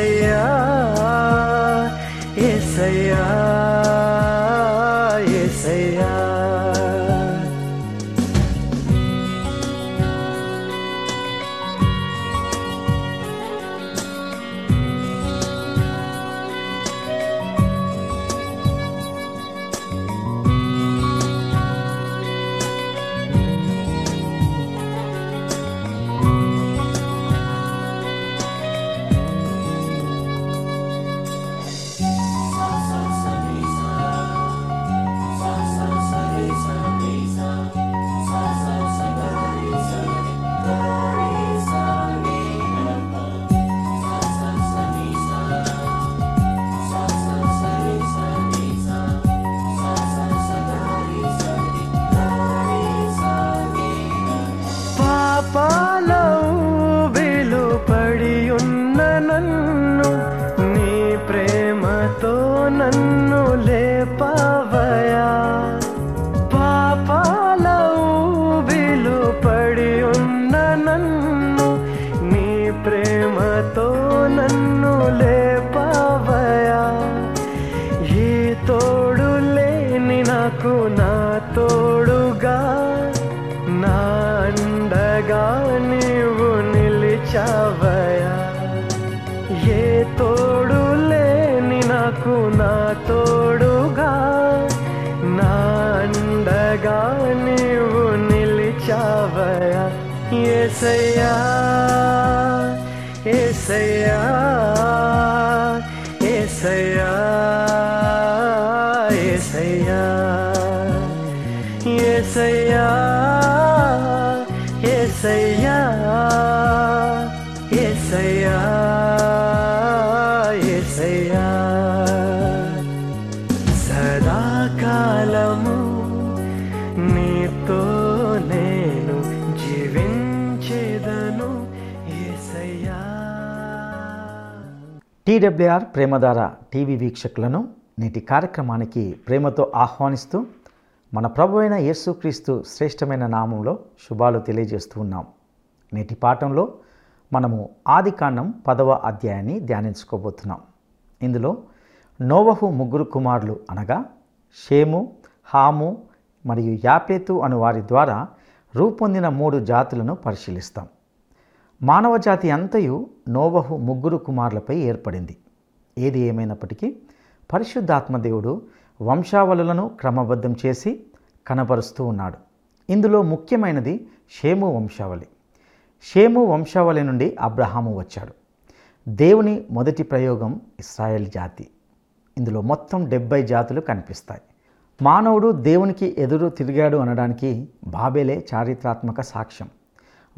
ஐயா Yes, I am. Yes, I am. TWR Premadhara TV వీక్షకులను నేటి కార్యక్రమానికి ప్రేమతో ఆహ్వానిస్తూ మన ప్రభు అయిన యేసుక్రీస్తు శ్రేష్టమైన నామంలో శుభాలు తెలియజేస్తూ ఉన్నాం. నేటి పాఠంలో మనము ఆదికాండం పదవ అధ్యాయాన్ని ధ్యానించుకోబోతున్నాం. ఇందులో నోవహు ముగ్గురు కుమారులు అనగా షేము హాము మరియు యాపేతు అను వారి ద్వారా రూపొందిన మూడు జాతులను పరిశీలిస్తాం. మానవ జాతి అంతయు నోవహు ముగ్గురు కుమారులపై ఏర్పడింది. ఏది ఏమైనప్పటికీ పరిశుద్ధాత్మదేవుడు వంశావళులను క్రమబద్ధం చేసి కనపరుస్తూ ఉన్నాడు. ఇందులో ముఖ్యమైనది షేము వంశావళి. షేము వంశావళి నుండి అబ్రహాము వచ్చాడు. దేవుని మొదటి ప్రయోగం ఇస్రాయెల్ జాతి. ఇందులో మొత్తం డెబ్బై జాతులు కనిపిస్తాయి. మానవుడు దేవునికి ఎదురు తిరిగాడు అనడానికి బాబేలే చారిత్రాత్మక సాక్ష్యం.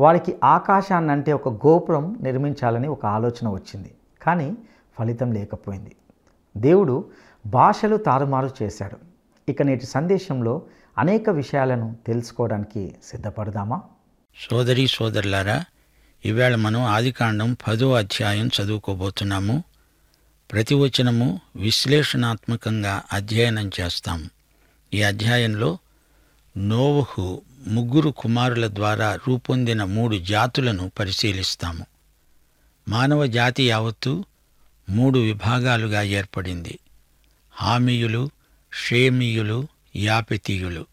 వారికి ఆకాశాన్నంటే ఒక గోపురం నిర్మించాలని ఒక ఆలోచన వచ్చింది. కానీ ఫలితం లేకపోయింది. దేవుడు భాషలు తారుమారు చేశాడు. ఇక నేటి సందేశంలో అనేక విషయాలను తెలుసుకోవడానికి సిద్ధపడదామా? సోదరి సోదరులారా ఈవేళ మనం ఆదికాండం పదో అధ్యాయం చదువుకోబోతున్నాము. ప్రతి వచనము విశ్లేషణాత్మకంగా అధ్యయనం చేస్తాం. ఈ అధ్యాయంలో నోవహు ముగ్గురు కుమారుల ద్వారా రూపొందిన మూడు జాతులను పరిశీలిస్తాము. మానవ జాతి యావత్తు మూడు విభాగాలుగా ఏర్పడింది. హామీయులు షేమీయులు యాపెతీయులు.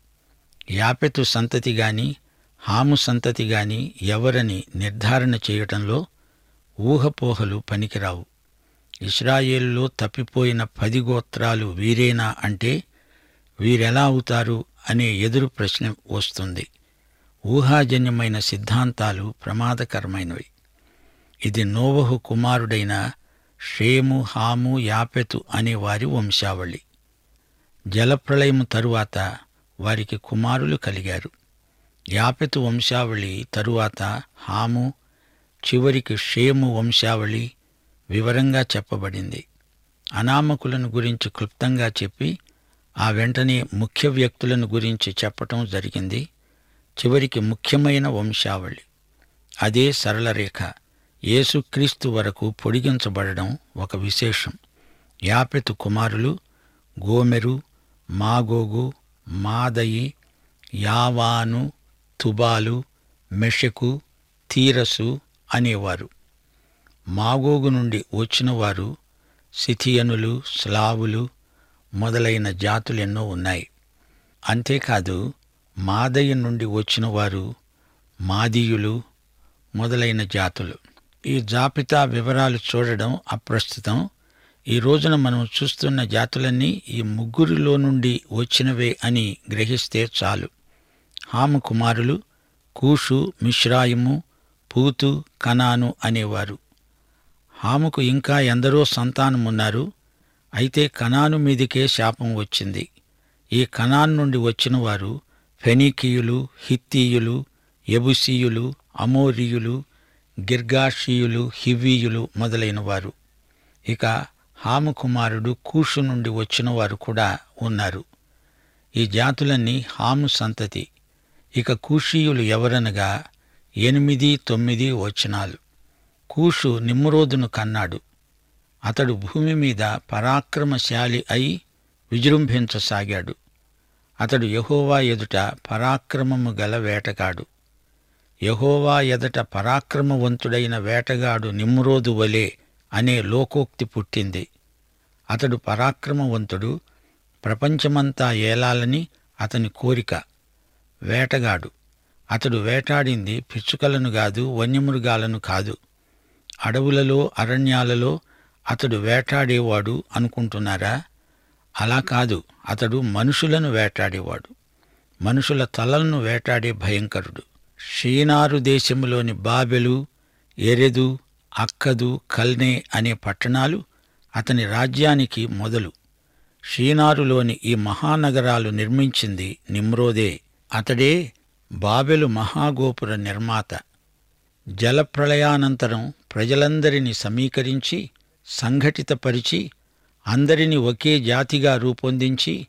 యాపెతు సంతతి గాని హాము సంతతి గాని ఎవరని నిర్ధారణ చేయటంలో ఊహపోహలు పనికిరావు. ఇస్రాయేల్లో తప్పిపోయిన పది గోత్రాలు వీరేనా అంటే వీరెలా అవుతారు? అనే ఎదురు ప్రశ్న వస్తుంది. ఊహాజన్యమైన సిద్ధాంతాలు ప్రమాదకరమైనవి. ఇది నోవహు కుమారుడైన షేము హాము యాపెతు అనే వారి వంశావళి. జలప్రళయము తరువాత వారికి కుమారులు కలిగారు. యాపెతు వంశావళి తరువాత హాము చివరికి షేము వంశావళి వివరంగా చెప్పబడింది. అనామకులను గురించి క్లుప్తంగా చెప్పి ఆ వెంటనే ముఖ్య వ్యక్తులను గురించి చెప్పటం జరిగింది. చివరికి ముఖ్యమైన వంశావళి. అదే సరళరేఖ యేసుక్రీస్తు వరకు పొడిగించబడడం ఒక విశేషం. యాపెతు కుమారులు గోమెరు మాగోగు మాదయి యావాను తుబాలు మెషకు తీరసు అనేవారు. మాగోగు నుండి వచ్చినవారు సిథియనులు స్లావులు మొదలైన జాతులెన్నో ఉన్నాయి. అంతేకాదు మాదయ్య నుండి వచ్చిన వారు మాదీయులు మొదలైన జాతులు. ఈ జాబితా వివరాలు చూడడం అప్రస్తుతం. ఈ రోజున మనం చూస్తున్న జాతులన్నీ ఈ ముగ్గురిలో నుండి వచ్చినవే అని గ్రహిస్తే చాలు. హాము కుమారులు కూషు మిశ్రాయిము పూతు కనాను అనేవారు. హాముకు ఇంకా ఎందరో సంతానమున్నారు. అయితే కణాను మీదికే శాపం వచ్చింది. ఈ కణాన్ నుండి వచ్చిన వారు ఫెనీకీయులు హిత్తీయులు ఎబుసీయులు అమోరియులు గిర్గాషీయులు హివీయులు మొదలైనవారు ఇక హాము కుమారుడు కూషు నుండి వచ్చినవారు కూడా ఉన్నారు. ఈ జాతులన్నీ హాము సంతతి. ఇక కూషీయులు ఎవరనగా ఎనిమిది తొమ్మిది వచనాలు. కూషు నిమ్రోదును కన్నాడు. అతడు భూమి మీద పరాక్రమశాలి అయి విజృంభించసాగాడు. అతడు యహోవా ఎదుట పరాక్రమము గల వేటగాడు. యహోవా ఎదట పరాక్రమవంతుడైన వేటగాడు నిమ్రోదు వలె అనే లోకోక్తి పుట్టింది. అతడు పరాక్రమవంతుడు ప్రపంచమంతా ఏలాలని అతని కోరిక. వేటగాడు. అతడు వేటాడింది పిచ్చుకలను కాదు వన్యమృగాలను కాదు. అడవులలో అరణ్యాలలో అతడు వేటాడేవాడు అనుకుంటున్నారా? అలా కాదు. అతడు మనుషులను వేటాడేవాడు. మనుషుల తలలను వేటాడే భయంకరుడు. షీనారు దేశంలోని బాబెలు ఎరెదు అక్కదు కల్నే అనే పట్టణాలు అతని రాజ్యానికి మొదలు. షీనారులోని ఈ మహానగరాలు నిర్మించింది నిమ్రోదే. అతడే బాబెలు మహాగోపుర నిర్మాత. జలప్రళయానంతరం ప్రజలందరినీ సమీకరించి సంఘటితపరిచి అందరిని ఒకే జాతిగా రూపొందించి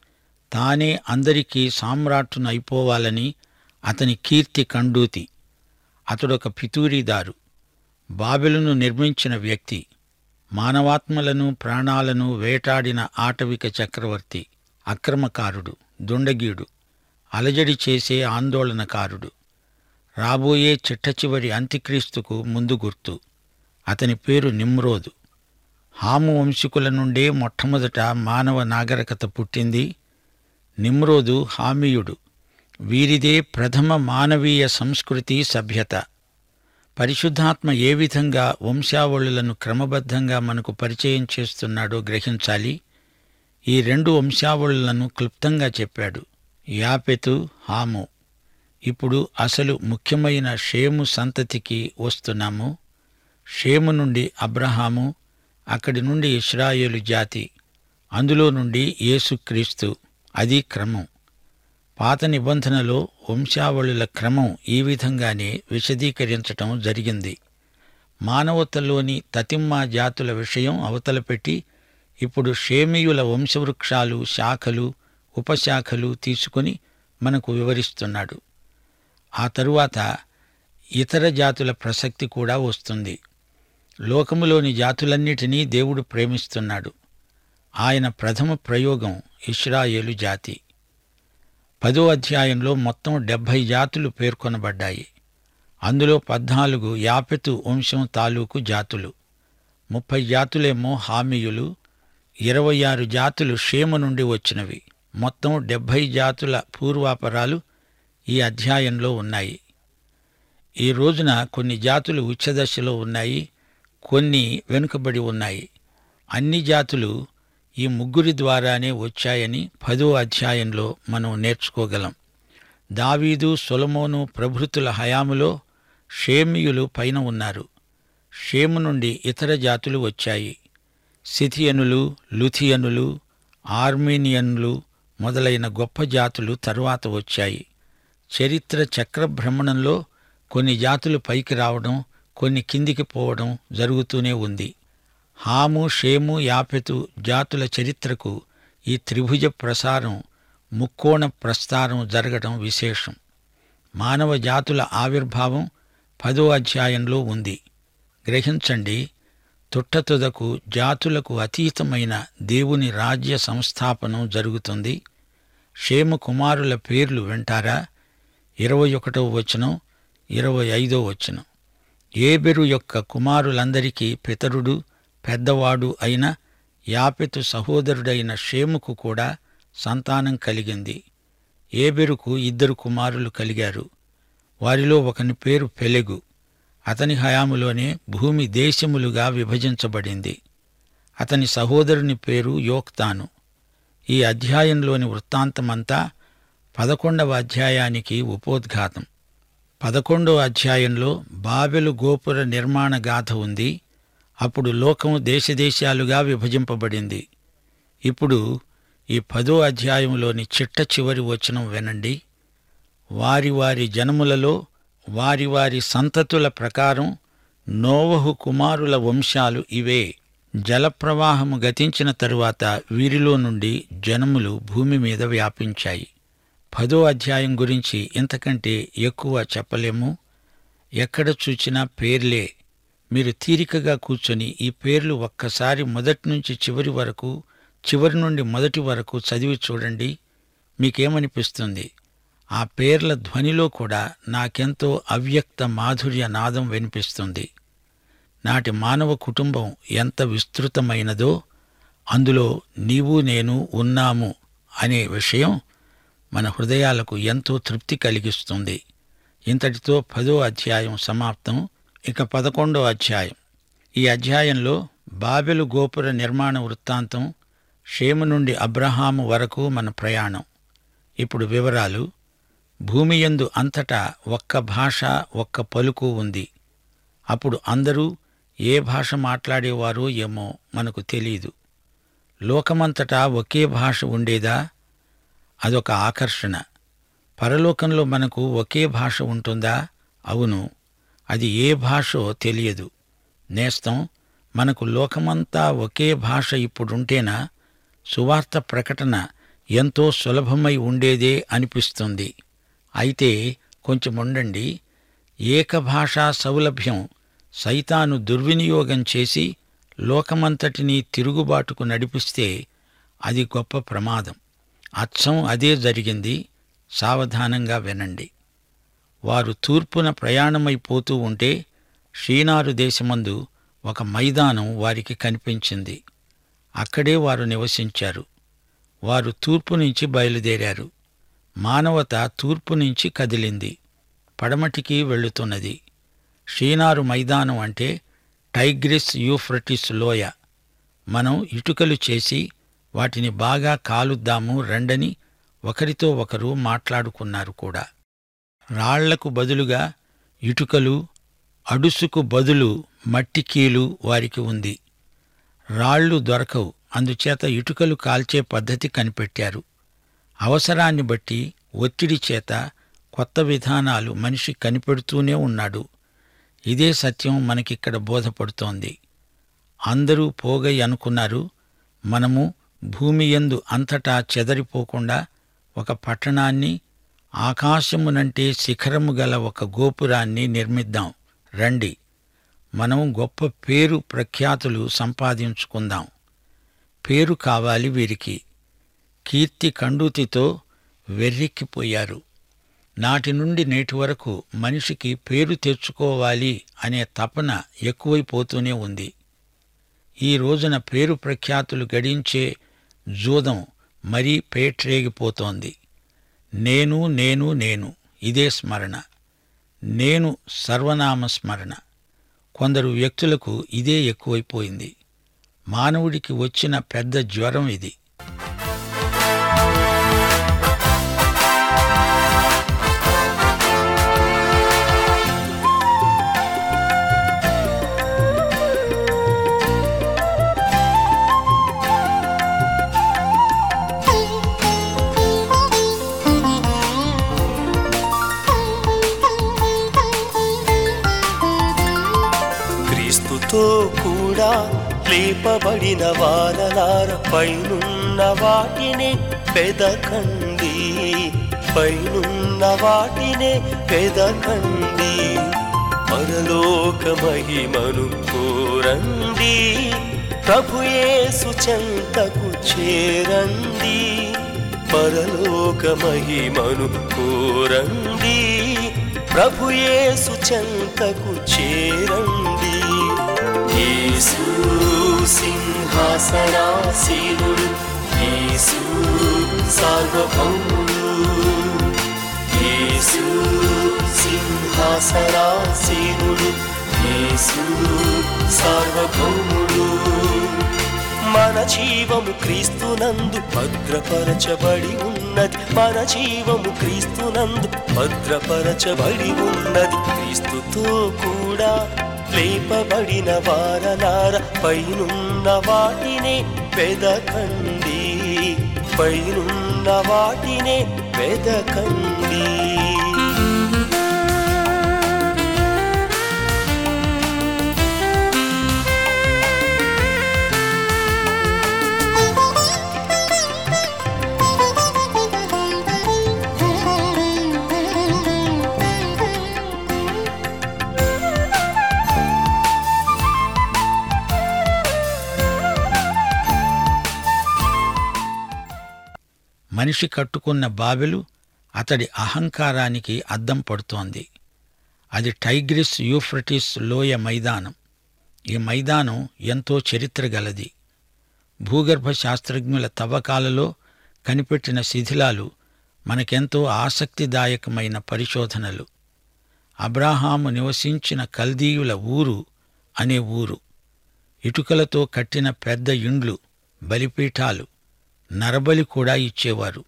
తానే అందరికీ సామ్రాట్టునైపోవాలని అతని కీర్తి కండూతి. అతడొక పితూరీదారు బాబెలును నిర్మించిన వ్యక్తి మానవాత్మలను ప్రాణాలను వేటాడిన ఆటవిక చక్రవర్తి అక్రమకారుడు దుండగీడు అలజడి చేసే ఆందోళనకారుడు రాబోయే చిట్టచివరి అంత్యక్రీస్తుకు ముందు గుర్తు. అతని పేరు నిమ్రోదు. హాము వంశీకుల నుండే మొట్టమొదట మానవ నాగరికత పుట్టింది. నిమ్రోదు హామీయుడు. వీరిదే ప్రథమ మానవీయ సంస్కృతి సభ్యత. పరిశుద్ధాత్మ ఏ విధంగా వంశావళులను క్రమబద్ధంగా మనకు పరిచయం చేస్తున్నాడో గ్రహించాలి. ఈ రెండు వంశావళులను క్లుప్తంగా చెప్పాడు. యాపెతు హాము. ఇప్పుడు అసలు ముఖ్యమైన షేము సంతతికి వస్తున్నాము. షేము నుండి అబ్రహాము అక్కడి నుండి ఇస్రాయేలు జాతి. అందులో నుండి యేసుక్రీస్తు అది క్రమం. పాత నిబంధనలో వంశావళుల క్రమం ఈ విధంగానే విశదీకరించటం జరిగింది. మానవతలోని తతిమ్మ జాతుల విషయం అవతల పెట్టి ఇప్పుడు షేమియుల వంశవృక్షాలు శాఖలు ఉపశాఖలు తీసుకుని మనకు వివరిస్తున్నాడు. ఆ తరువాత ఇతర జాతుల ప్రసక్తి కూడా వస్తుంది. లోకములోని జాతులన్నిటినీ దేవుడు ప్రేమిస్తున్నాడు. ఆయన ప్రథమ ప్రయోగం ఇష్రాయేలు జాతి. పదో అధ్యాయంలో మొత్తం డెబ్భై జాతులు పేర్కొనబడ్డాయి. అందులో పద్నాలుగు యాపెతు వంశం తాలూకు జాతులు. ముప్పై జాతులేమో హామీయులు. ఇరవై ఆరు జాతులు క్షేమ నుండి వచ్చినవి. మొత్తం డెబ్భై జాతుల పూర్వాపరాలు ఈ అధ్యాయంలో ఉన్నాయి. ఈ రోజున కొన్ని జాతులు ఉచ్చదశలో ఉన్నాయి. కొన్ని వెనుకబడి ఉన్నాయి. అన్ని జాతులు ఈ ముగ్గురి ద్వారానే వచ్చాయని పదో అధ్యాయంలో మనం నేర్చుకోగలం. దావీదు సొలమోను ప్రభృతుల హయాములో షేమియులు పైన ఉన్నారు. షేము నుండి ఇతర జాతులు వచ్చాయి. సిథియనులు లుథియనులు ఆర్మీనియన్లు మొదలైన గొప్ప జాతులు తరువాత వచ్చాయి. చరిత్ర చక్రభ్రమణంలో కొన్ని జాతులు పైకి రావడం కొన్ని కిందికి పోవడం జరుగుతూనే ఉంది. హాము షేము యాపెతు జాతుల చరిత్రకు ఈ త్రిభుజ ప్రసారం ముక్కోణ ప్రస్థానం జరగడం విశేషం. మానవ జాతుల ఆవిర్భావం పదో అధ్యాయంలో ఉంది. గ్రహించండి తుట్టతుదకు జాతులకు అతీతమైన దేవుని రాజ్య సంస్థాపనం జరుగుతుంది. షేము కుమారుల పేర్లు వింటారా? ఇరవై ఒకటో వచనం ఇరవై ఐదో వచనం. ఏబెరు యొక్క కుమారులందరికీ పితరుడు పెద్దవాడు అయిన యాపెతు సహోదరుడైన షేముకు కూడా సంతానం కలిగింది. ఏబెరుకు ఇద్దరు కుమారులు కలిగారు. వారిలో ఒకని పేరు పెలెగు. అతని హయాములోనే భూమి దేశములుగా విభజించబడింది. అతని సహోదరుని పేరు యోక్తాను. ఈ అధ్యాయంలోని వృత్తాంతమంతా పదకొండవ అధ్యాయానికి ఉపోద్ఘాతం. పదకొండో అధ్యాయంలో బాబెలు గోపుర నిర్మాణ గాథ ఉంది. అప్పుడు లోకం దేశదేశాలుగా విభజింపబడింది. ఇప్పుడు ఈ పదో అధ్యాయంలోని చిట్ట చివరి వచనం వినండి. వారి వారి జనములలో వారి వారి సంతతుల ప్రకారం నోవహు కుమారుల వంశాలు ఇవే. జలప్రవాహము గతించిన తరువాత వీరిలో నుండి జనములు భూమి మీద వ్యాపించాయి. పదో అధ్యాయం గురించి ఇంతకంటే ఎక్కువ చెప్పలేము. ఎక్కడ చూచినా పేర్లే. మీరు తీరికగా కూర్చొని ఈ పేర్లు ఒక్కసారి మొదటి నుంచి చివరి వరకు చివరి నుండి మొదటి వరకు చదివి చూడండి. మీకేమనిపిస్తుంది? ఆ పేర్ల ధ్వనిలో కూడా నాకెంతో అవ్యక్త మాధుర్య నాదం వినిపిస్తుంది. నాటి మానవ కుటుంబం ఎంత విస్తృతమైనదో అందులో నీవు నేను ఉన్నాము అనే విషయం మన హృదయాలకు ఎంతో తృప్తి కలిగిస్తుంది. ఇంతటితో పదో అధ్యాయం సమాప్తం. ఇక పదకొండో అధ్యాయం. ఈ అధ్యాయంలో బాబెలు గోపుర నిర్మాణ వృత్తాంతం షేము నుండి అబ్రహాము వరకు మన ప్రయాణం. ఇప్పుడు వివరాలు. భూమి యందు అంతటా ఒక్క భాష ఒక్క పలుకు ఉంది. అప్పుడు అందరూ ఏ భాష మాట్లాడేవారో ఏమో మనకు తెలియదు లోకమంతటా ఒకే భాష ఉండేదా? అదొక ఆకర్షణ. పరలోకంలో మనకు ఒకే భాష ఉంటుందా? అవును. అది ఏ భాషో తెలియదు. నేస్తం మనకు లోకమంతా ఒకే భాష ఇప్పుడుంటేనా? సువార్త ప్రకటన ఎంతో సులభమై ఉండేదే అనిపిస్తుంది. అయితే కొంచెం ఉండండి. ఏకభాషా సౌలభ్యం సైతాను దుర్వినియోగం చేసి లోకమంతటినీ తిరుగుబాటుకు నడిపిస్తే అది గొప్ప ప్రమాదం. అచ్చం అదే జరిగింది. సావధానంగా వినండి. వారు తూర్పున ప్రయాణమైపోతూ ఉంటే శ్రీనారు దేశమందు ఒక మైదానం వారికి కనిపించింది. అక్కడే వారు నివసించారు. వారు తూర్పు నుంచి బయలుదేరారు. మానవత తూర్పు నుంచి కదిలింది. పడమటికి వెళుతున్నది. శ్రీనారు మైదానం అంటే టైగ్రిస్ యూఫ్రటిస్ లోయ. మనం ఇటుకలు చేసి వాటిని బాగా కాలుద్దాము రండని ఒకరితో ఒకరు మాట్లాడుకున్నారు కూడా. రాళ్ళకు బదులుగా ఇటుకలు అడుసుకు బదులు మట్టి కీలు వారికి ఉంది. రాళ్ళు దొరకవు అందుచేత ఇటుకలు కాల్చే పద్ధతి కనిపెట్టారు. అవసరాన్ని బట్టి ఒత్తిడి చేత కొత్త విధానాలు మనిషి కనిపెడుతూనే ఉన్నాడు. ఇదే సత్యం మనకిక్కడ బోధపడుతోంది. అందరూ పోగై అనుకున్నారు మనము భూమి యందు అంతటా చెదరిపోకుండా ఒక పట్టణాన్ని ఆకాశమునంటే శిఖరము గల ఒక గోపురాన్ని నిర్మిద్దాం. రండి. మనం గొప్ప పేరు ప్రఖ్యాతులు సంపాదించుకుందాం. పేరు కావాలి వీరికి. కీర్తి కండూతితో వెర్రెక్కిపోయారు. నాటి నుండి నేటి వరకు మనిషికి పేరు తెచ్చుకోవాలి అనే తపన ఎక్కువైపోతూనే ఉంది. ఈ రోజున పేరు ప్రఖ్యాతులు గడించే జూదం మరీ పేట్రేగిపోతోంది. నేను నేను నేను. ఇదే స్మరణ. నేను సర్వనామ స్మరణ. కొందరు వ్యక్తులకు ఇదే ఎక్కువైపోయింది. మానవుడికి వచ్చిన పెద్ద జ్వరం ఇది. లేపబడిన వారలార పైనున్న వాటిని పెదకండి. పైనున్న వాటినే పెదకండి. పరలోక మహిమను కోరండి. ప్రభుయేసు చెంతకు చేరండి. పరలోక మహిమను కోరండి. ప్రభుయేసు చెంతకు చేరండి. యేసు సింహాసనాసీనుడు యేసు సార్వభౌముడు యేసు సింహాసనాసీనుడు యేసు సార్వభౌముడు మన జీవము క్రీస్తునందు భద్రపరచబడి ఉన్నది మన జీవము క్రీస్తునందు భద్రపరచబడి ఉన్నది క్రీస్తుతో కూడా లేపబడిన వారలార పైనున్న వాటినే పెదకండి. పైనున్న వాటినే పెదకండి. మనిషి కట్టుకున్న బాబెలు అతడి అహంకారానికి అద్దం పడుతోంది. అది టైగ్రిస్ యూఫ్రటిస్ లోయ మైదానం. ఈ మైదానం ఎంతో చరిత్ర గలది. భూగర్భ శాస్త్రజ్ఞుల తవ్వకాలలో కనిపెట్టిన శిథిలాలు మనకెంతో ఆసక్తిదాయకమైన పరిశోధనలు. అబ్రాహాము నివసించిన కల్దీయుల ఊరు అనే ఊరు. ఇటుకలతో కట్టిన పెద్ద ఇండ్లు బలిపీఠాలు. నరబలి కూడా ఇచ్చేవారు.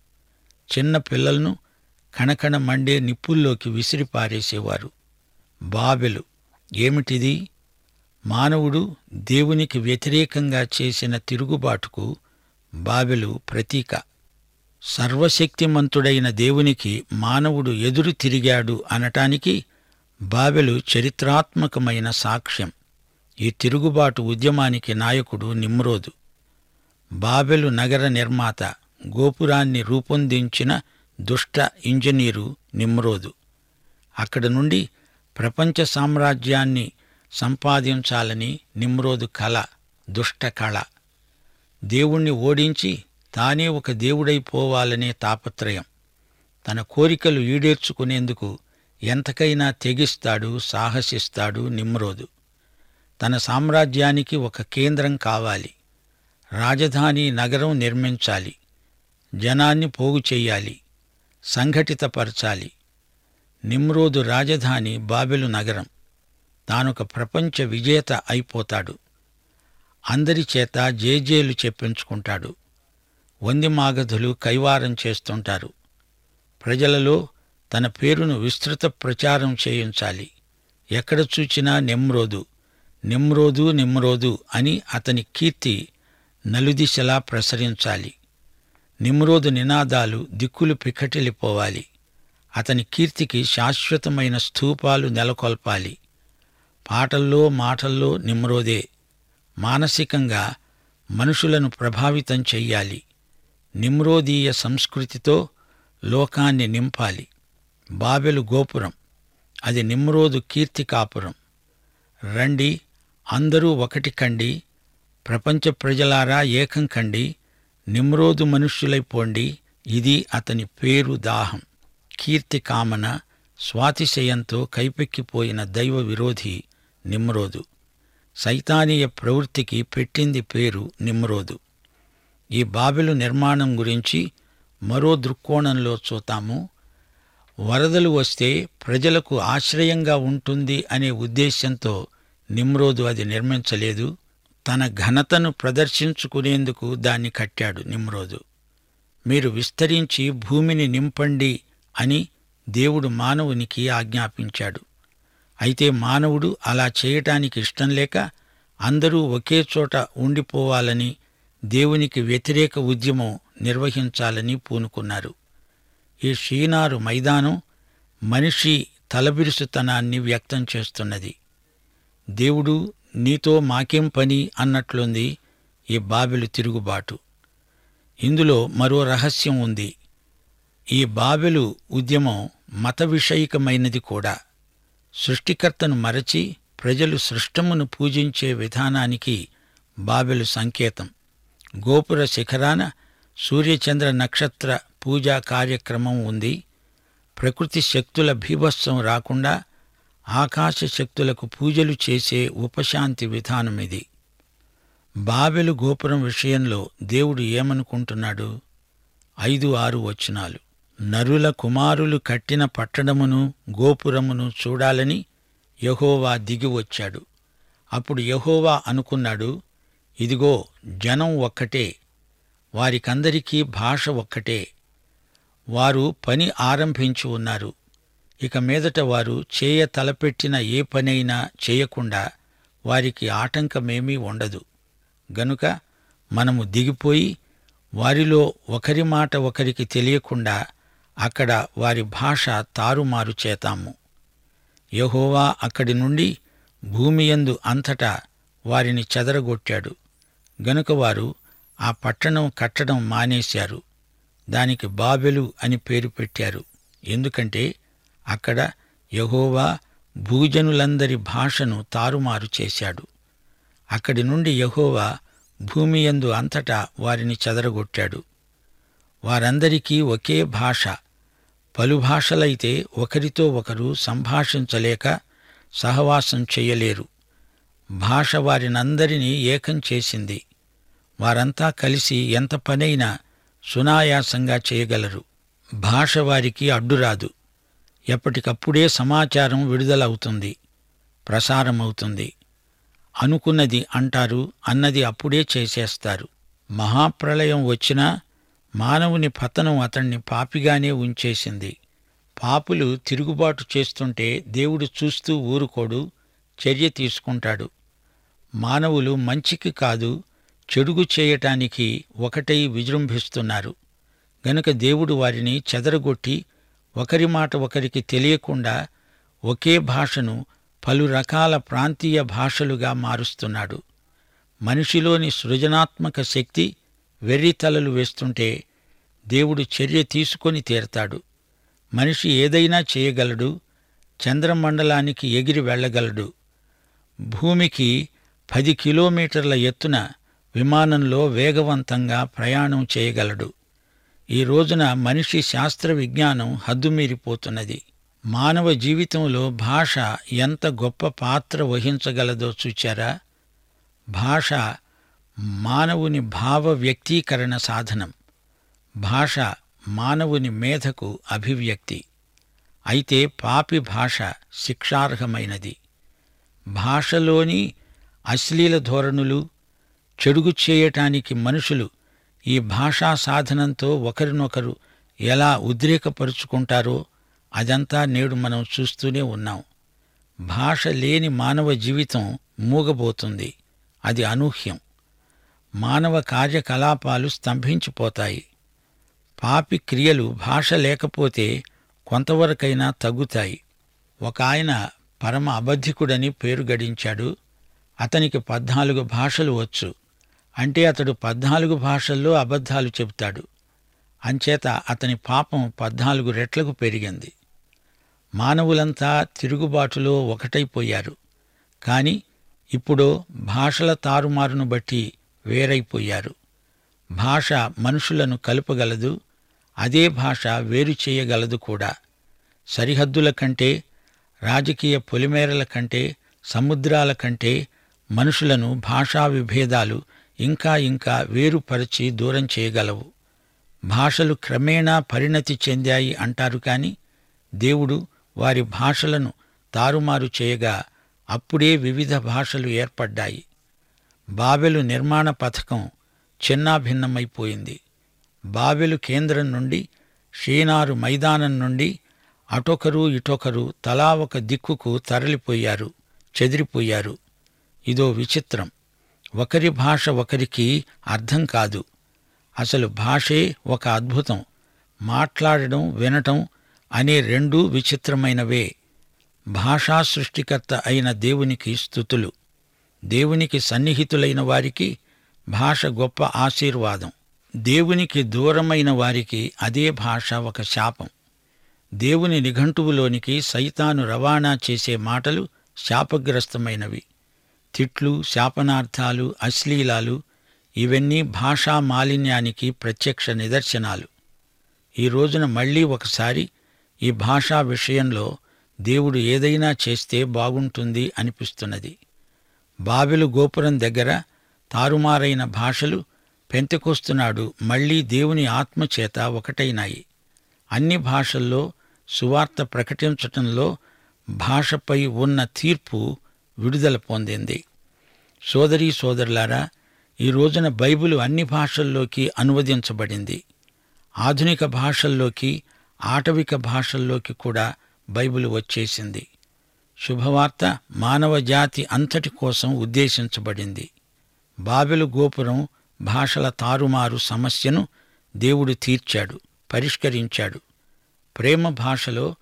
చిన్న పిల్లలను కణకణ మండే నిప్పుల్లోకి విసిరి పారేసేవారు. బాబెలు ఏమిటిది? మానవుడు దేవునికి వ్యతిరేకంగా చేసిన తిరుగుబాటుకు బాబెలు ప్రతీక. సర్వశక్తిమంతుడైన దేవునికి మానవుడు ఎదురు తిరిగాడు అనటానికి బాబెలు చరిత్రాత్మకమైన సాక్ష్యం. ఈ తిరుగుబాటు ఉద్యమానికి నాయకుడు నిమ్రోదు. బాబెలు నగర నిర్మాత గోపురాన్ని రూపొందించిన దుష్ట ఇంజనీరు నిమ్రోదు అక్కడ నుండి ప్రపంచ సామ్రాజ్యాన్ని సంపాదించాలని నిమ్రోదు కళ దుష్ట కళ. దేవుణ్ణి ఓడించి తానే ఒక దేవుడైపోవాలనే తాపత్రయం. తన కోరికలు ఈడేర్చుకునేందుకు ఎంతకైనా తెగిస్తాడు సాహసిస్తాడు నిమ్రోదు తన సామ్రాజ్యానికి ఒక కేంద్రం కావాలి. రాజధాని నగరం నిర్మించాలి. జనాన్ని పోగు చెయ్యాలి సంఘటితపరచాలి. నిమ్రోదు రాజధాని బాబెలు నగరం. తానొక ప్రపంచ విజేత అయిపోతాడు. అందరి చేత జేజేలు చెప్పించుకుంటాడు. వందిమాగధులు కైవారం చేస్తుంటారు. ప్రజలలో తన పేరును విస్తృత ప్రచారం చేయించాలి. ఎక్కడ చూచినా నిమ్రోదు. నిమ్రోదు నిమ్రోదు అని అతని కీర్తి నలుదిశలా ప్రసరించాలి. నిమ్రోదు నినాదాలు దిక్కులు పికటిలిపోవాలి అతని కీర్తికి శాశ్వతమైన స్థూపాలు నెలకొల్పాలి. పాటల్లో మాటల్లో నిమ్రోదే. మానసికంగా మనుషులను ప్రభావితం చెయ్యాలి. నిమ్రోదీయ సంస్కృతితో లోకాన్ని నింపాలి. బాబెలు గోపురం. అది నిమ్రోదు కీర్తి కాపురం. రండి అందరూ ఒకటి కండి ప్రపంచ ప్రజలారా ఏకం కండి నిమ్రోదు మనుష్యులైపోండి ఇది అతని పేరు దాహం. కీర్తి కామన స్వాతిశయంతో కైపెక్కిపోయిన దైవ విరోధి నిమ్రోదు. సైతానీయ ప్రవృత్తికి పెట్టింది పేరు నిమ్రోదు. ఈ బాబెలు నిర్మాణం గురించి మరో దృక్కోణంలో చూతాము వరదలు వస్తే ప్రజలకు ఆశ్రయంగా ఉంటుంది అనే ఉద్దేశ్యంతో నిమ్రోదు అది నిర్మించలేదు. తన ఘనతను ప్రదర్శించుకునేందుకు దాన్ని కట్టాడు నిమ్రోదు మీరు విస్తరించి భూమిని నింపండి అని దేవుడు మానవునికి ఆజ్ఞాపించాడు. అయితే మానవుడు అలా చేయటానికి ఇష్టం లేక అందరూ ఒకే చోట ఉండిపోవాలని దేవునికి వ్యతిరేక ఉద్యమం నిర్వహించాలని పూనుకున్నారు. ఈ షీనారు మైదానం మనిషి తలబిరుసుతనాన్ని వ్యక్తం చేస్తున్నది. దేవుడు నీతో మాకేం పని అన్నట్లుంది ఈ బాబెలు తిరుగుబాటు. ఇందులో మరో రహస్యం ఉంది. ఈ బాబెలు ఉద్యమం మత విషయికమైనది కూడా. సృష్టికర్తను మరచి ప్రజలు సృష్టమును పూజించే విధానానికి బాబెలు సంకేతం. గోపుర శిఖరాన సూర్యచంద్ర నక్షత్ర పూజా కార్యక్రమం ఉంది. ప్రకృతి శక్తుల భీభత్సం రాకుండా ఆకాశ శక్తులకు పూజలు చేసే ఉపశాంతి విధానమిది బాబెలు గోపురం విషయంలో దేవుడు ఏమనుకుంటున్నాడు? ఐదు ఆరు వచనాలు. నరుల కుమారులు కట్టిన పట్టణమును గోపురమును చూడాలని యహోవా దిగి వచ్చాడు. అప్పుడు యహోవా అనుకున్నాడు ఇదిగో జనం ఒక్కటే వారికందరికీ భాష ఒక్కటే. వారు పని ఆరంభించి ఉన్నారు. ఇక మీదట వారు చేయ తలపెట్టిన ఏ పనైనా చేయకుండా వారికి ఆటంకమేమీ ఉండదు. గనుక మనము దిగిపోయి వారిలో ఒకరి మాట ఒకరికి తెలియకుండా అక్కడ వారి భాష తారుమారు చేతాము. యహోవా అక్కడి నుండి భూమియందు అంతటా వారిని చెదరగొట్టాడు. గనుక వారు ఆ పట్టణం కట్టడం మానేశారు. దానికి బాబెలు అని పేరు పెట్టారు. ఎందుకంటే అక్కడ యహోవా భూజనులందరి భాషను తారుమారు చేశాడు. అక్కడి నుండి యహోవా భూమియందు అంతటా వారిని చెదరగొట్టాడు. వారందరికీ ఒకే భాష. పలు భాషలైతే ఒకరితో ఒకరు సంభాషించలేక సహవాసం చెయ్యలేరు భాష వారినందరినీ ఏకం చేసింది. వారంతా కలిసి ఎంత పనైనా సునాయాసంగా చేయగలరు. భాష వారికి అడ్డురాదు. ఎప్పటికప్పుడే సమాచారం విడుదలవుతుంది ప్రసారమవుతుంది. అనుకున్నది అంటారు అన్నది అప్పుడే చేసేస్తారు. మహాప్రళయం వచ్చినా మానవుని పతనం అతణ్ణి పాపిగానే ఉంచేసింది. పాపులు తిరుగుబాటు చేస్తుంటే దేవుడు చూస్తూ ఊరుకోడు చర్య తీసుకుంటాడు. మానవులు మంచికి కాదు చెడుగు చేయటానికి ఒకటై విజృంభిస్తున్నారు. గనుక దేవుడు వారిని చెదరగొట్టి ఒకరి మాట ఒకరికి తెలియకుండా ఒకే భాషను పలు రకాల ప్రాంతీయ భాషలుగా మారుస్తున్నాడు. మనిషిలోని సృజనాత్మక శక్తి వెర్రితలలు వేస్తుంటే దేవుడు చర్య తీసుకొని తీరతాడు. మనిషి ఏదైనా చేయగలడు చంద్రమండలానికి ఎగిరి వెళ్ళగలడు. భూమికి పది కిలోమీటర్ల ఎత్తున విమానంలో వేగవంతంగా ప్రయాణం చేయగలడు. ఈ రోజున మనిషి శాస్త్ర విజ్ఞానం హద్దుమీరిపోతున్నది. మానవ జీవితంలో భాష ఎంత గొప్ప పాత్ర వహించగలదో చూచారా? భాష మానవుని భావ వ్యక్తీకరణ సాధనం. భాష మానవుని మేధకు అభివ్యక్తి. అయితే పాపి భాష శిక్షార్హమైనది. భాషలోని అశ్లీల ధోరణులు చెడుగు చేయటానికి మనుషులు ఈ భాషా సాధనంతో ఒకరినొకరు ఎలా ఉద్రేకపరుచుకుంటారో అదంతా నేడు మనం చూస్తూనే ఉన్నాం. భాష లేని మానవ జీవితం మూగబోతుంది. అది అనూహ్యం. మానవ కార్యకలాపాలు స్తంభించిపోతాయి. పాపి క్రియలు భాష లేకపోతే కొంతవరకైనా తగ్గుతాయి. ఒక ఆయన పరమ అబద్ధికుడని పేరు గడించాడు. అతనికి పద్నాలుగు భాషలు వచ్చు. అంటే అతడు పద్నాలుగు భాషల్లో అబద్ధాలు చెబుతాడు. అంచేత అతని పాపం పద్నాలుగు రెట్లకు పెరిగింది. మానవులంతా తిరుగుబాటులో ఒకటైపోయారు. కాని ఇప్పుడు భాషల తారుమారును బట్టి వేరైపోయారు. భాష మనుషులను కలుపగలదు అదే భాష వేరు చేయగలదు కూడా. సరిహద్దుల కంటే రాజకీయ పొలిమేరల కంటే సముద్రాల కంటే మనుషులను భాషా విభేదాలు ఇంకా ఇంకా వేరుపరచి దూరం చేయగలవు. భాషలు క్రమేణా పరిణతి చెందాయి అంటారు కాని దేవుడు వారి భాషలను తారుమారు చేయగా అప్పుడే వివిధ భాషలు ఏర్పడ్డాయి. బాబెలు నిర్మాణ పథకం చిన్నాభిన్నమైపోయింది. బాబెలు కేంద్రం నుండి షీనారు మైదానం నుండి అటొకరు ఇటొకరు తలా ఒక దిక్కుకు తరలిపోయారు చెదిరిపోయారు. ఇదో విచిత్రం. ఒకరి భాష ఒకరికి అర్థం కాదు. అసలు భాషే ఒక అద్భుతం. మాట్లాడడం వినటం అనే రెండూ విచిత్రమైనవే. భాషా సృష్టికర్త అయిన దేవునికి స్థుతులు. దేవునికి సన్నిహితులైన వారికి భాష గొప్ప ఆశీర్వాదం. దేవునికి దూరమైన వారికి అదే భాష ఒక శాపం. దేవుని నిఘంటువులోనికి సైతాను రవాణా చేసే మాటలు శాపగ్రస్తమైనవి. తిట్లు శాపనార్థాలు అశ్లీలాలు ఇవన్నీ భాషా మాలిన్యానికి ప్రత్యక్ష నిదర్శనాలు. ఈ రోజున మళ్ళీ ఒకసారి ఈ భాషా విషయంలో దేవుడు ఏదైనా చేస్తే బాగుంటుంది అనిపిస్తున్నది. బాబెలు గోపురం దగ్గర తారుమారైన భాషలు పెంతకొస్తున్నాడు. మళ్ళీ దేవుని ఆత్మచేత ఒకటైనాయి. అన్ని భాషల్లో సువార్త ప్రకటించటంలో భాషపై ఉన్న తీర్పు విడుదల పొందింది. సోదరీ సోదరులారా ఈ రోజున బైబిలు అన్ని భాషల్లోకి అనువదించబడింది. ఆధునిక భాషల్లోకి ఆటవిక భాషల్లోకి కూడా బైబిల్ వచ్చేసింది. శుభవార్త మానవ జాతి అంతటి కోసం ఉద్దేశించబడింది. బాబెలు గోపురం భాషల తారుమారు సమస్యను దేవుడు తీర్చాడు పరిష్కరించాడు. ప్రేమ భాషలో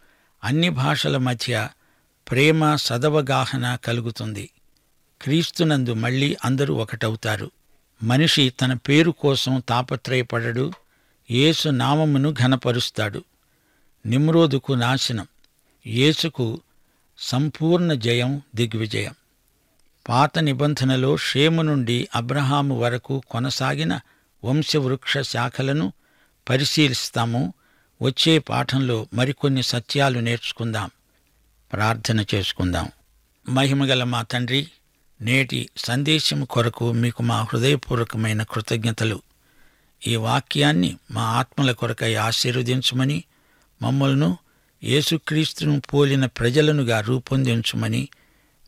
అన్ని భాషల మధ్య ప్రేమ సదవగాహన కలుగుతుంది. క్రీస్తునందు మళ్ళీ అందరూ ఒకటవుతారు. మనిషి తన పేరు కోసం తాపత్రయపడడు. యేసు నామమును ఘనపరుస్తాడు. నిమ్రోదుకు నాశనం. యేసుకు సంపూర్ణ జయం దిగ్విజయం. పాత నిబంధనలో షేము నుండి అబ్రహాము వరకు కొనసాగిన వంశవృక్ష శాఖలను పరిశీలిస్తాము. వచ్చే పాఠంలో మరికొన్ని సత్యాలు నేర్చుకుందాం. ప్రార్థన చేసుకుందాం. మహిమగల మా తండ్రి నేటి సందేశం కొరకు మీకు మా హృదయపూర్వకమైన కృతజ్ఞతలు. ఈ వాక్యాన్ని మా ఆత్మల కొరకై ఆశీర్వదించమని మమ్మల్ని యేసుక్రీస్తును పోలిన ప్రజలనుగా రూపొందించమని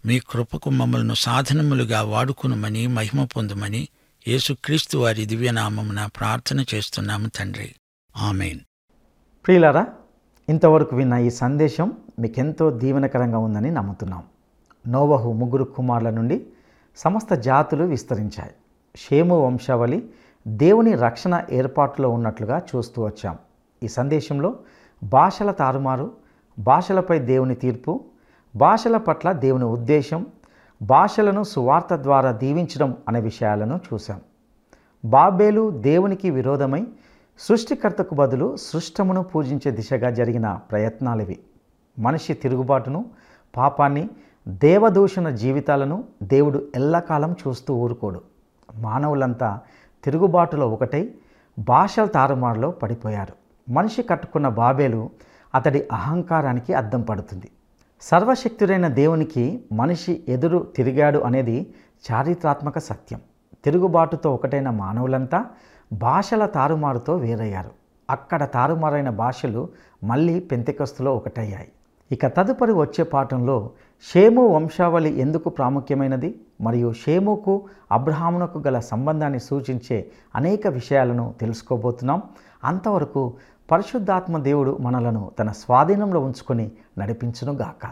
మీ కృపకు మమ్మల్ని సాధనములుగా వాడుకునమని మహిమ పొందమని యేసుక్రీస్తు వారి దివ్యనామమున ప్రార్థన చేస్తున్నాము తండ్రి. ఆమెన్. ప్రియులారా ఇంతవరకు విన్న ఈ సందేశం మీకెంతో దీవెనకరంగా ఉందని నమ్ముతున్నాం. నోవహు ముగ్గురు కుమారుల నుండి సమస్త జాతులు విస్తరించాయి. షేము వంశావళి దేవుని రక్షణ ఏర్పాటులో ఉన్నట్లుగా చూస్తూ వచ్చాం. ఈ సందేశంలో భాషల తారుమారు భాషలపై దేవుని తీర్పు భాషల పట్ల దేవుని ఉద్దేశం భాషలను సువార్త ద్వారా దీవించడం అనే విషయాలను చూశాం. బాబేలు దేవునికి విరోధమై సృష్టికర్తకు బదులు సృష్టమును పూజించే దిశగా జరిగిన ప్రయత్నాలివి. మనిషి తిరుగుబాటును పాపాన్ని దేవదూషణ జీవితాలను దేవుడు ఎల్లకాలం చూస్తూ ఊరుకోడు. మానవులంతా తిరుగుబాటులో ఒకటై భాషల తారుమారులో పడిపోయారు. మనిషి కట్టుకున్న బాబేలు అతడి అహంకారానికి అద్దం పడుతుంది. సర్వశక్తుడైన దేవునికి మనిషి ఎదురు తిరిగాడు అనేది చారిత్రాత్మక సత్యం. తిరుగుబాటుతో ఒకటైన మానవులంతా భాషల తారుమారుతో వేరయ్యారు. అక్కడ తారుమారైన భాషలు మళ్ళీ పెంతెకస్తులో ఒకటయ్యాయి. ఇక తదుపరి వచ్చే పాఠంలో షేము వంశావళి ఎందుకు ప్రాముఖ్యమైనది? మరియు షేముకు అబ్రహామునకు గల సంబంధాన్ని సూచించే అనేక విషయాలను తెలుసుకోబోతున్నాం. అంతవరకు పరిశుద్ధాత్మ దేవుడు మనలను తన స్వాధీనంలో ఉంచుకొని నడిపించునుగాక.